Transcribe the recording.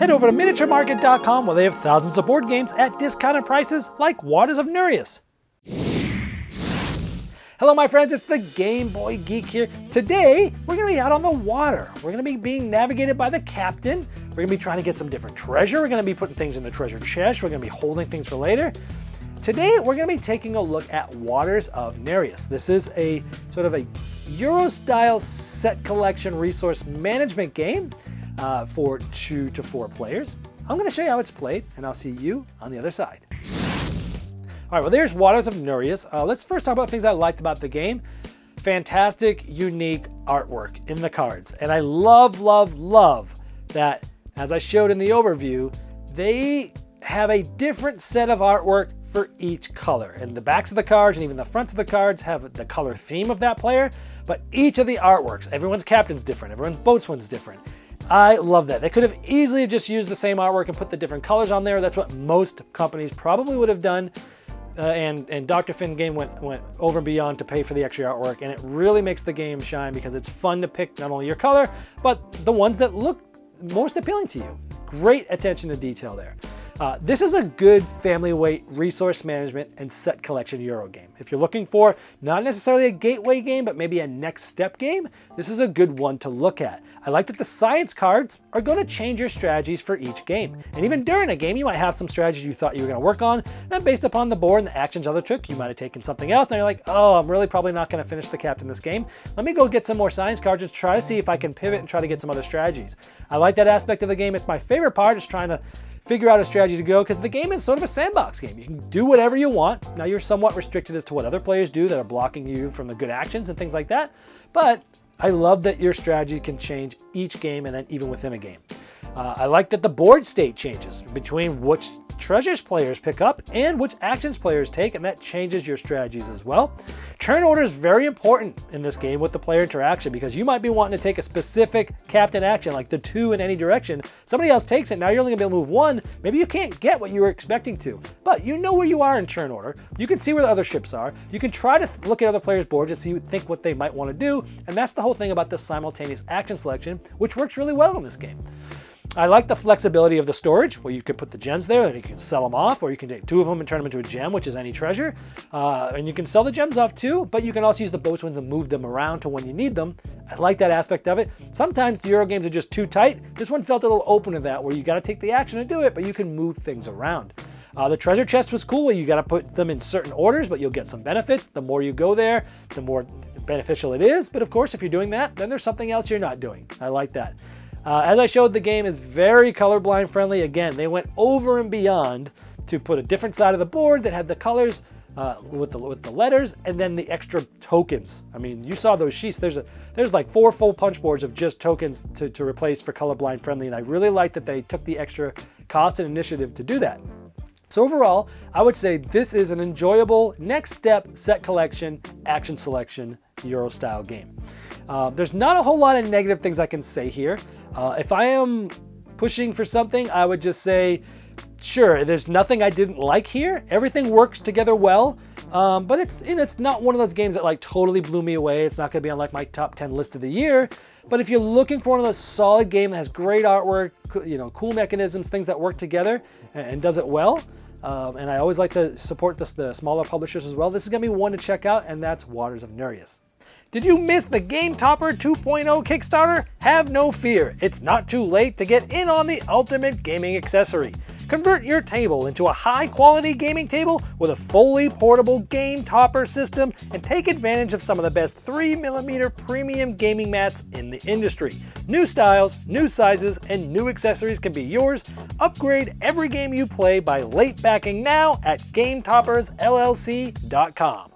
Head over to miniaturemarket.com where they have thousands of board games at discounted prices like Waters of Nereus. Hello, my friends, it's the Game Boy Geek here. Today, we're gonna be out on the water. We're gonna be being navigated by the captain. We're gonna be trying to get some different treasure. We're gonna be putting things in the treasure chest. We're gonna be holding things for later. Today, we're gonna be taking a look at Waters of Nereus. This is a sort of a Euro style set collection resource management game uh, for two to four players. I'm gonna show you how it's played, and I'll see you on the other side. All right, well, there's Waters of Nereus. Uh, let's first talk about things I liked about the game. Fantastic, unique artwork in the cards. And I love, love, love that, as I showed in the overview, they have a different set of artwork for each color. And the backs of the cards and even the fronts of the cards have the color theme of that player, but each of the artworks, everyone's captain's different, everyone's boatswain's different. I love that. They could have easily just used the same artwork and put the different colors on there. That's what most companies probably would have done uh, and and Dr. Finn game went went over and beyond to pay for the extra artwork, and it really makes the game shine because it's fun to pick not only your color but the ones that look most appealing to you. Great attention to detail there. Uh, this is a good family weight resource management and set collection Euro game. If you're looking for not necessarily a gateway game, but maybe a next step game, this is a good one to look at. I like that the science cards are going to change your strategies for each game. And even during a game, you might have some strategies you thought you were going to work on, and based upon the board and the actions other took, you might have taken something else, and you're like, oh, I'm really probably not going to finish the captain this game. Let me go get some more science cards and try to see if I can pivot and try to get some other strategies. I like that aspect of the game. It's my favorite part, is trying to figure out a strategy to go because the game is sort of a sandbox game. You can do whatever you want. Now, you're somewhat restricted as to what other players do that are blocking you from the good actions and things like that. But I love that your strategy can change each game and then even within a game. Uh, I like that the board state changes between which treasures players pick up and which actions players take, and that changes your strategies as well. Turn order is very important in this game with the player interaction because you might be wanting to take a specific captain action, like the two in any direction. Somebody else takes it, now you're only gonna be able to move one. Maybe you can't get what you were expecting to, but you know where you are in turn order. You can see where the other ships are. You can try to look at other players' boards and see think what they might want to do, and that's the whole thing about the simultaneous action selection, which works really well in this game. I like the flexibility of the storage, where you could put the gems there and you can sell them off, or you can take two of them and turn them into a gem, which is any treasure. Uh, and you can sell the gems off too, but you can also use the boatswains and move them around to when you need them. I like that aspect of it. Sometimes the Euro games are just too tight. This one felt a little open to that, where you got to take the action to do it, but you can move things around. Uh, the treasure chest was cool. Where you got to put them in certain orders, but you'll get some benefits. The more you go there, the more beneficial it is. But of course, if you're doing that, then there's something else you're not doing. I like that. Uh, as I showed, the game is very colorblind friendly. Again, they went over and beyond to put a different side of the board that had the colors uh, with the with the letters and then the extra tokens. I mean, you saw those sheets. There's a there's like four full punch boards of just tokens to, to replace for colorblind friendly, and I really like that they took the extra cost and initiative to do that. So overall, I would say this is an enjoyable next step set collection action selection Euro style game. Uh, there's not a whole lot of negative things I can say here. Uh, if I am pushing for something, I would just say, sure, there's nothing I didn't like here. Everything works together well, um, but it's it's not one of those games that like totally blew me away. It's not going to be on like my top 10 list of the year. But if you're looking for one of those solid game that has great artwork, you know, cool mechanisms, things that work together and, and does it well, um, and I always like to support this, the smaller publishers as well. This is going to be one to check out, and that's Waters of Nereus. Did you miss the Game Topper 2.0 Kickstarter? Have no fear, it's not too late to get in on the ultimate gaming accessory. Convert your table into a high quality gaming table with a fully portable Game Topper system and take advantage of some of the best 3mm premium gaming mats in the industry. New styles, new sizes, and new accessories can be yours. Upgrade every game you play by late backing now at GameToppersLLC.com.